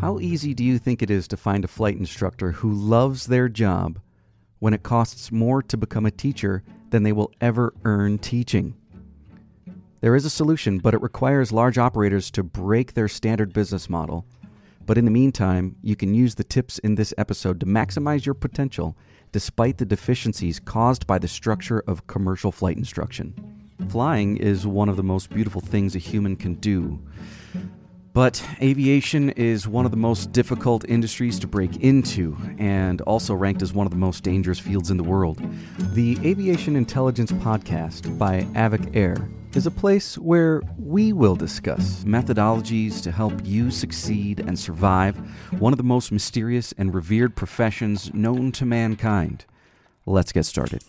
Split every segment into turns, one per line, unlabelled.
How easy do you think it is to find a flight instructor who loves their job when it costs more to become a teacher than they will ever earn teaching? There is a solution, but it requires large operators to break their standard business model. But in the meantime, you can use the tips in this episode to maximize your potential despite the deficiencies caused by the structure of commercial flight instruction. Flying is one of the most beautiful things a human can do. But aviation is one of the most difficult industries to break into, and also ranked as one of the most dangerous fields in the world. The Aviation Intelligence Podcast by Avic Air is a place where we will discuss methodologies to help you succeed and survive one of the most mysterious and revered professions known to mankind. Let's get started.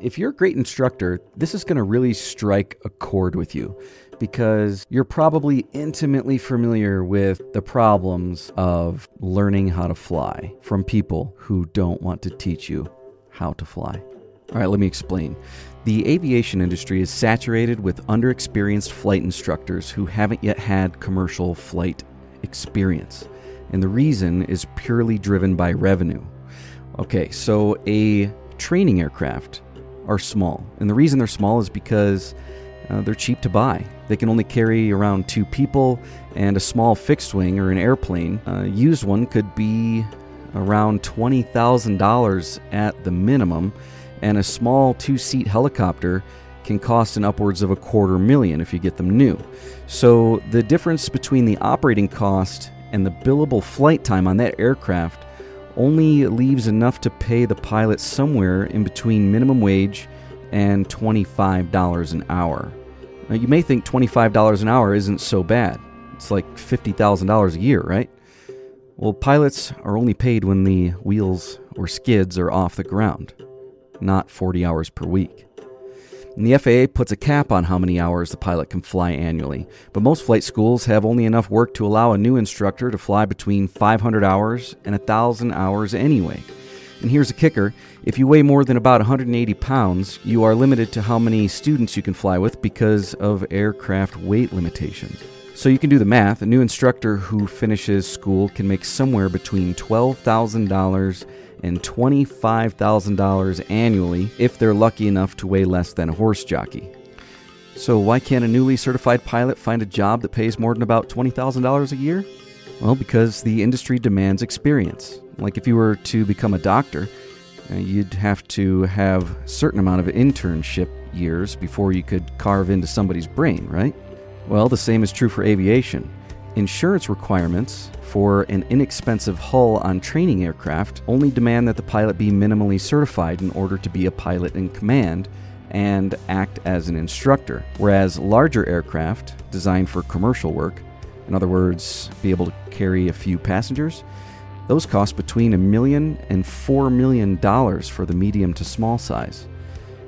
If you're a great instructor, this is going to really strike a chord with you because you're probably intimately familiar with the problems of learning how to fly from people who don't want to teach you how to fly. All right, let me explain. The aviation industry is saturated with underexperienced flight instructors who haven't yet had commercial flight experience. And the reason is purely driven by revenue. Okay, so a training aircraft are small. And the reason they're small is because uh, they're cheap to buy. They can only carry around two people, and a small fixed wing or an airplane, uh, used one, could be around $20,000 at the minimum, and a small two seat helicopter can cost an upwards of a quarter million if you get them new. So the difference between the operating cost and the billable flight time on that aircraft only leaves enough to pay the pilot somewhere in between minimum wage and $25 an hour. Now, you may think $25 an hour isn't so bad. It's like $50,000 a year, right? Well, pilots are only paid when the wheels or skids are off the ground, not 40 hours per week. And the FAA puts a cap on how many hours the pilot can fly annually, but most flight schools have only enough work to allow a new instructor to fly between 500 hours and 1,000 hours anyway. And here's a kicker if you weigh more than about 180 pounds, you are limited to how many students you can fly with because of aircraft weight limitations. So you can do the math. A new instructor who finishes school can make somewhere between $12,000 and $25,000 annually if they're lucky enough to weigh less than a horse jockey. So, why can't a newly certified pilot find a job that pays more than about $20,000 a year? Well, because the industry demands experience. Like if you were to become a doctor, uh, you'd have to have a certain amount of internship years before you could carve into somebody's brain, right? Well, the same is true for aviation. Insurance requirements for an inexpensive hull on training aircraft only demand that the pilot be minimally certified in order to be a pilot in command and act as an instructor, whereas larger aircraft designed for commercial work, in other words, be able to carry a few passengers, those cost between a million and four million dollars for the medium to small size.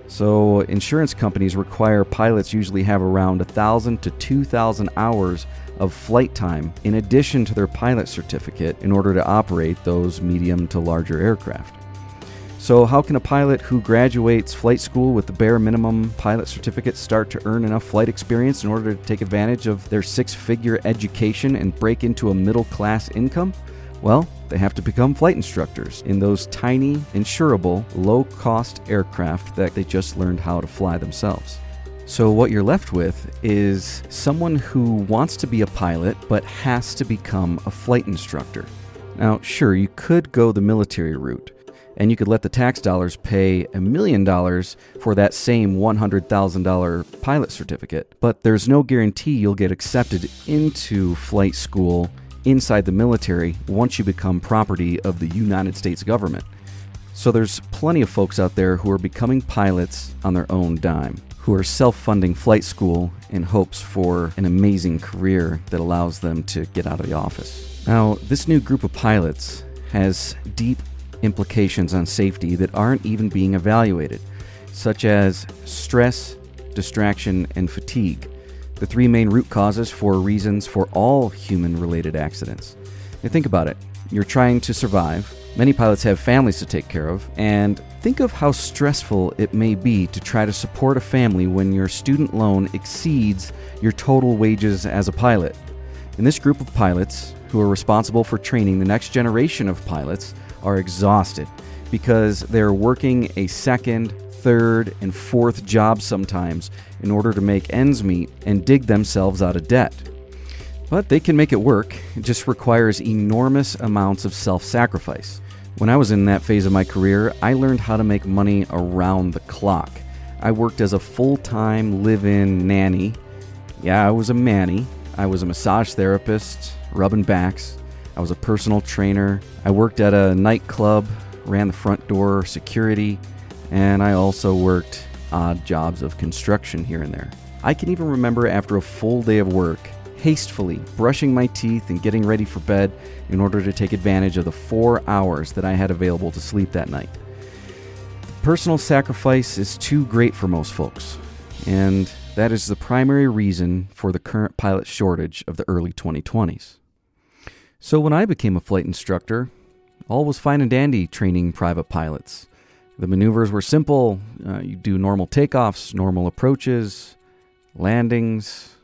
So, insurance companies require pilots usually have around a 1,000 to 2,000 hours of flight time in addition to their pilot certificate in order to operate those medium to larger aircraft. So, how can a pilot who graduates flight school with the bare minimum pilot certificate start to earn enough flight experience in order to take advantage of their six figure education and break into a middle class income? Well, they have to become flight instructors in those tiny, insurable, low cost aircraft that they just learned how to fly themselves. So, what you're left with is someone who wants to be a pilot but has to become a flight instructor. Now, sure, you could go the military route, and you could let the tax dollars pay a million dollars for that same $100,000 pilot certificate, but there's no guarantee you'll get accepted into flight school inside the military once you become property of the United States government. So, there's plenty of folks out there who are becoming pilots on their own dime who are self funding flight school in hopes for an amazing career that allows them to get out of the office. Now, this new group of pilots has deep implications on safety that aren't even being evaluated, such as stress, distraction, and fatigue. the three main root causes for reasons for all human related accidents. Now, think about it. You're trying to survive. Many pilots have families to take care of, and think of how stressful it may be to try to support a family when your student loan exceeds your total wages as a pilot. And this group of pilots, who are responsible for training the next generation of pilots, are exhausted because they're working a second, third, and fourth job sometimes in order to make ends meet and dig themselves out of debt. But they can make it work, it just requires enormous amounts of self sacrifice. When I was in that phase of my career, I learned how to make money around the clock. I worked as a full time live in nanny. Yeah, I was a manny. I was a massage therapist, rubbing backs. I was a personal trainer. I worked at a nightclub, ran the front door security, and I also worked odd jobs of construction here and there. I can even remember after a full day of work, hastily brushing my teeth and getting ready for bed in order to take advantage of the four hours that I had available to sleep that night. Personal sacrifice is too great for most folks, and that is the primary reason for the current pilot shortage of the early 2020s. So, when I became a flight instructor, all was fine and dandy training private pilots. The maneuvers were simple. Uh, you do normal takeoffs, normal approaches, landings,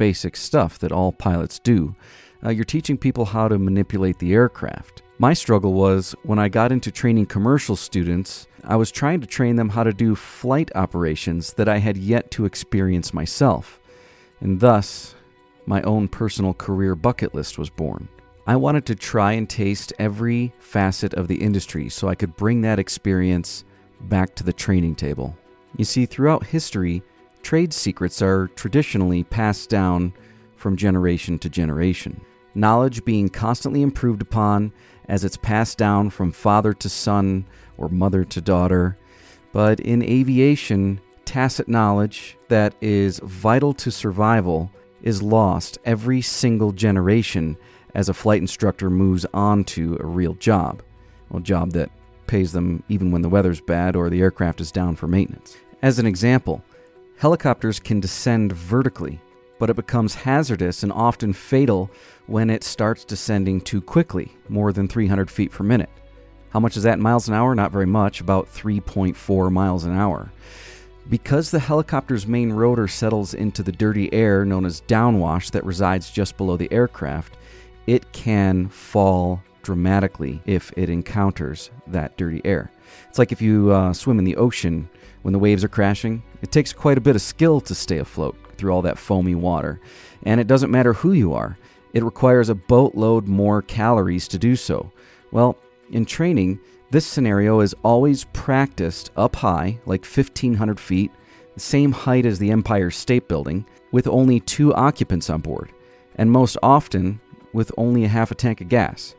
basic stuff that all pilots do. Uh, you're teaching people how to manipulate the aircraft. My struggle was when I got into training commercial students, I was trying to train them how to do flight operations that I had yet to experience myself. And thus, my own personal career bucket list was born. I wanted to try and taste every facet of the industry so I could bring that experience back to the training table. You see, throughout history, trade secrets are traditionally passed down from generation to generation. Knowledge being constantly improved upon as it's passed down from father to son or mother to daughter. But in aviation, tacit knowledge that is vital to survival is lost every single generation as a flight instructor moves on to a real job, a job that pays them even when the weather's bad or the aircraft is down for maintenance. As an example, helicopters can descend vertically, but it becomes hazardous and often fatal when it starts descending too quickly, more than 300 feet per minute. How much is that in miles an hour? Not very much, about 3.4 miles an hour. Because the helicopter's main rotor settles into the dirty air known as downwash that resides just below the aircraft, it can fall dramatically if it encounters that dirty air. It's like if you uh, swim in the ocean when the waves are crashing, it takes quite a bit of skill to stay afloat through all that foamy water. And it doesn't matter who you are, it requires a boatload more calories to do so. Well, in training, this scenario is always practiced up high, like 1,500 feet, the same height as the Empire State Building, with only two occupants on board. And most often, with only a half a tank of gas.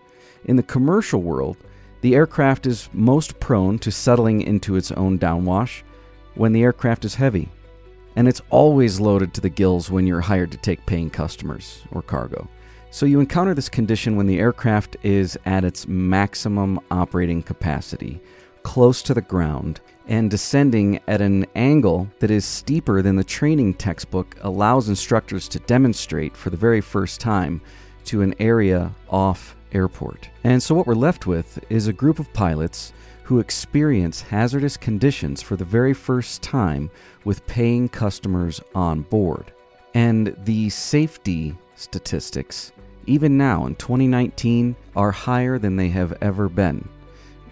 In the commercial world, the aircraft is most prone to settling into its own downwash when the aircraft is heavy. And it's always loaded to the gills when you're hired to take paying customers or cargo. So you encounter this condition when the aircraft is at its maximum operating capacity, close to the ground, and descending at an angle that is steeper than the training textbook allows instructors to demonstrate for the very first time to an area off airport. And so what we're left with is a group of pilots who experience hazardous conditions for the very first time with paying customers on board. And the safety statistics, even now in 2019, are higher than they have ever been.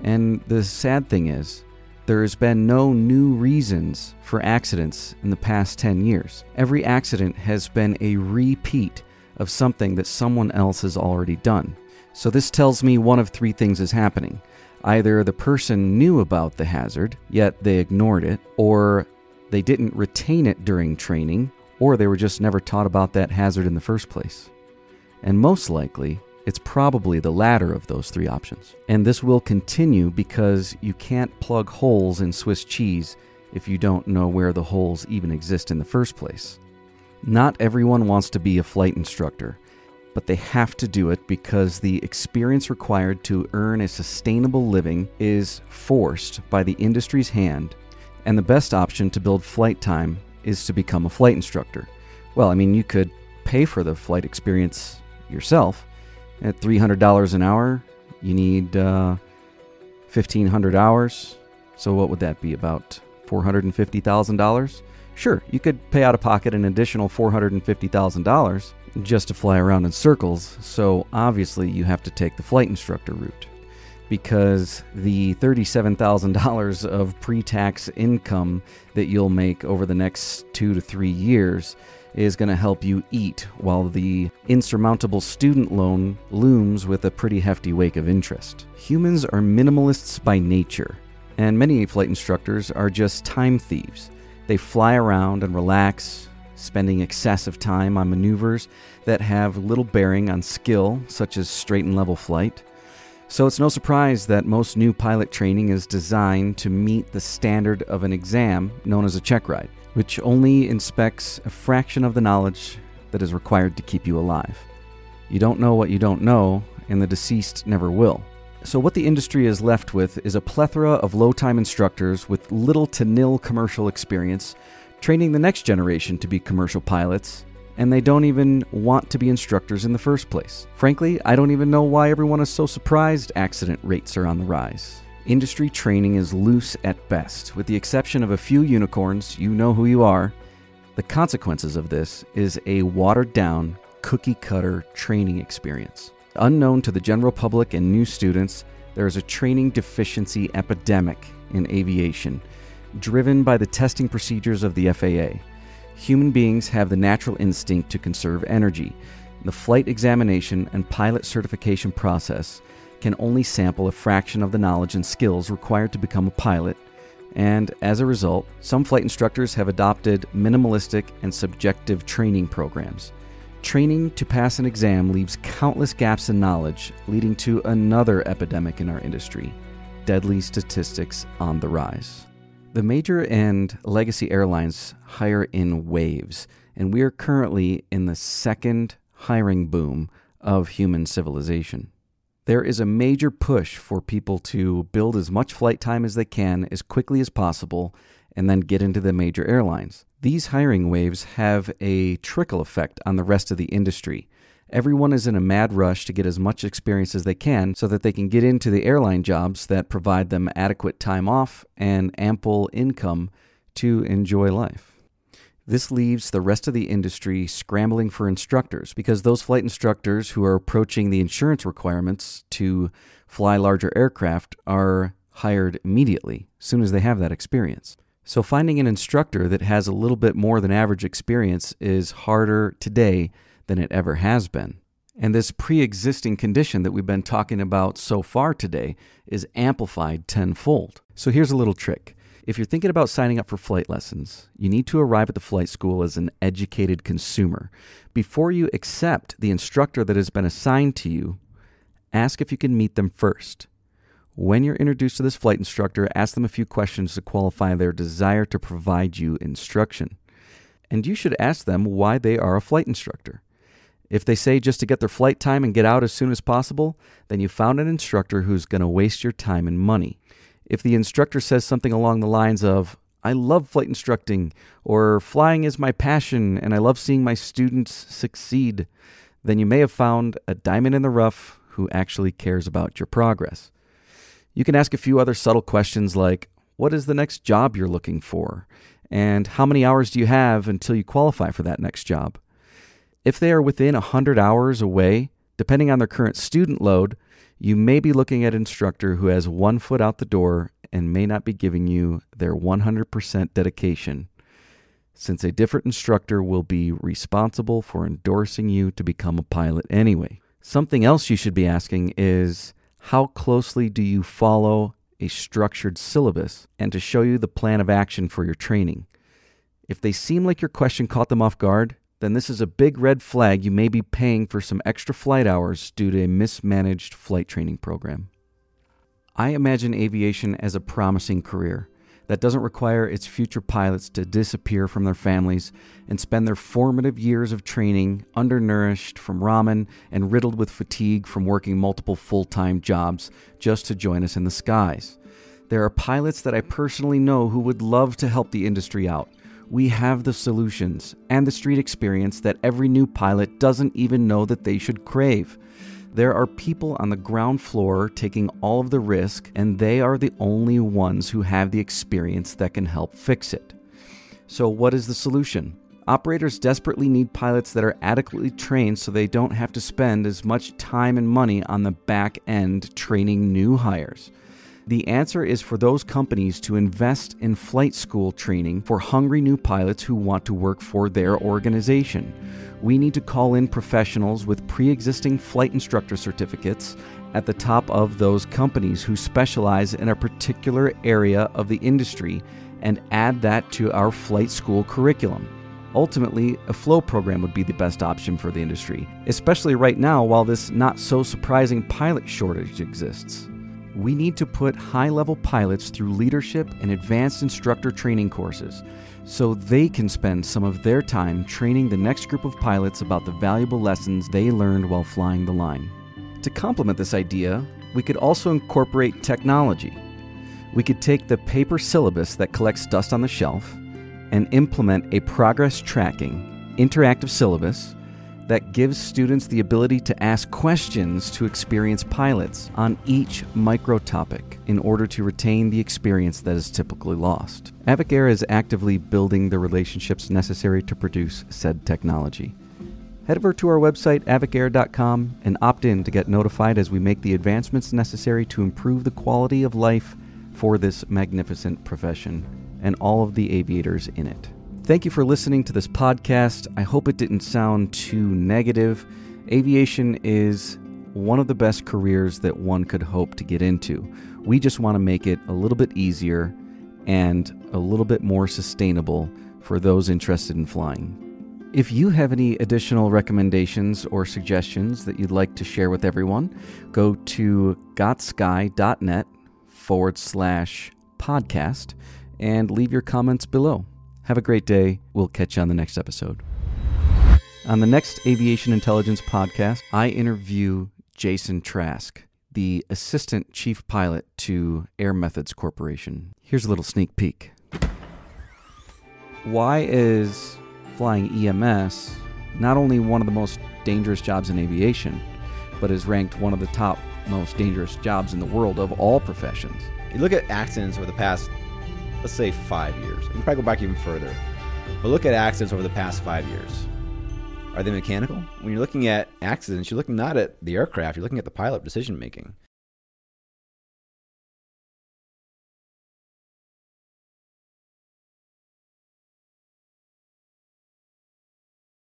And the sad thing is, there has been no new reasons for accidents in the past 10 years. Every accident has been a repeat of something that someone else has already done. So this tells me one of three things is happening. Either the person knew about the hazard, yet they ignored it, or they didn't retain it during training, or they were just never taught about that hazard in the first place. And most likely, it's probably the latter of those three options. And this will continue because you can't plug holes in Swiss cheese if you don't know where the holes even exist in the first place. Not everyone wants to be a flight instructor, but they have to do it because the experience required to earn a sustainable living is forced by the industry's hand, and the best option to build flight time is to become a flight instructor. Well, I mean, you could pay for the flight experience yourself. At $300 an hour, you need uh, 1,500 hours. So, what would that be? About $450,000? Sure, you could pay out of pocket an additional $450,000 just to fly around in circles, so obviously you have to take the flight instructor route. Because the $37,000 of pre tax income that you'll make over the next two to three years is going to help you eat, while the insurmountable student loan looms with a pretty hefty wake of interest. Humans are minimalists by nature, and many flight instructors are just time thieves. They fly around and relax, spending excessive time on maneuvers that have little bearing on skill, such as straight and level flight. So it's no surprise that most new pilot training is designed to meet the standard of an exam known as a check ride which only inspects a fraction of the knowledge that is required to keep you alive. You don't know what you don't know, and the deceased never will. So, what the industry is left with is a plethora of low time instructors with little to nil commercial experience, training the next generation to be commercial pilots, and they don't even want to be instructors in the first place. Frankly, I don't even know why everyone is so surprised accident rates are on the rise. Industry training is loose at best, with the exception of a few unicorns, you know who you are. The consequences of this is a watered down, cookie cutter training experience. Unknown to the general public and new students, there is a training deficiency epidemic in aviation, driven by the testing procedures of the FAA. Human beings have the natural instinct to conserve energy. The flight examination and pilot certification process can only sample a fraction of the knowledge and skills required to become a pilot, and as a result, some flight instructors have adopted minimalistic and subjective training programs. Training to pass an exam leaves countless gaps in knowledge, leading to another epidemic in our industry deadly statistics on the rise. The major and legacy airlines hire in waves, and we are currently in the second hiring boom of human civilization there is a major push for people to build as much flight time as they can as quickly as possible and then get into the major airlines. These hiring waves have a trickle effect on the rest of the industry. Everyone is in a mad rush to get as much experience as they can so that they can get into the airline jobs that provide them adequate time off and ample income to enjoy life. This leaves the rest of the industry scrambling for instructors because those flight instructors who are approaching the insurance requirements to fly larger aircraft are hired immediately, as soon as they have that experience. So finding an instructor that has a little bit more than average experience is harder today than it ever has been. And this pre existing condition that we've been talking about so far today is amplified tenfold. So here's a little trick if you're thinking about signing up for flight lessons, you need to arrive at the flight school as an educated consumer. Before you accept the instructor that has been assigned to you, ask if you can meet them first. When you're introduced to this flight instructor, ask them a few questions to qualify their desire to provide you instruction. And you should ask them why they are a flight instructor. If they say just to get their flight time and get out as soon as possible, then you found an instructor who's going to waste your time and money. If the instructor says something along the lines of, I love flight instructing, or flying is my passion and I love seeing my students succeed, then you may have found a diamond in the rough who actually cares about your progress. You can ask a few other subtle questions like, What is the next job you're looking for? And how many hours do you have until you qualify for that next job? If they are within 100 hours away, depending on their current student load, you may be looking at an instructor who has one foot out the door and may not be giving you their 100% dedication, since a different instructor will be responsible for endorsing you to become a pilot anyway. Something else you should be asking is how closely do you follow a structured syllabus and to show you the plan of action for your training? If they seem like your question caught them off guard, then this is a big red flag you may be paying for some extra flight hours due to a mismanaged flight training program. I imagine aviation as a promising career that doesn't require its future pilots to disappear from their families and spend their formative years of training undernourished from ramen and riddled with fatigue from working multiple full time jobs just to join us in the skies. There are pilots that I personally know who would love to help the industry out We have the solutions and the street experience that every new pilot doesn't even know that they should crave. There are people on the ground floor taking all of the risk, and they are the only ones who have the experience that can help fix it. So, what is the solution? Operators desperately need pilots that are adequately trained so they don't have to spend as much time and money on the back end training new hires. The answer is for those companies to invest in flight school training for hungry new pilots who want to work for their organization. We need to call in professionals with pre existing flight instructor certificates at the top of those companies who specialize in a particular area of the industry and add that to our flight school curriculum. Ultimately, a flow program would be the best option for the industry, especially right now while this not so surprising pilot shortage exists. We need to put high level pilots through leadership and advanced instructor training courses so they can spend some of their time training the next group of pilots about the valuable lessons they learned while flying the line. To complement this idea, we could also incorporate technology. We could take the paper syllabus that collects dust on the shelf and implement a progress tracking, interactive syllabus that gives students the ability to ask questions to experienced pilots on each micro topic in order to retain the experience that is typically lost. Avic is actively building the relationships necessary to produce said technology. Head over to our website, avicair.com, and opt in to get notified as we make the advancements necessary to improve the quality of life for this magnificent profession and all of the aviators in it. Thank you for listening to this podcast. I hope it didn't sound too negative. Aviation is one of the best careers that one could hope to get into. We just want to make it a little bit easier and a little bit more sustainable for those interested in flying. If you have any additional recommendations or suggestions that you'd like to share with everyone, go to gotsky.net forward slash podcast and leave your comments below. Have a great day. We'll catch you on the next episode. On the next Aviation Intelligence podcast, I interview Jason Trask, the assistant chief pilot to Air Methods Corporation. Here's a little sneak peek. Why is flying EMS not only one of the most dangerous jobs in aviation, but is ranked one of the top most dangerous jobs in the world of all professions?
You look at accidents over the past let's say five years. You can probably go back even further. But look at accidents over the past five years. Are they mechanical? When you're looking at accidents, you're looking not at the aircraft, you're looking at the pilot decision making.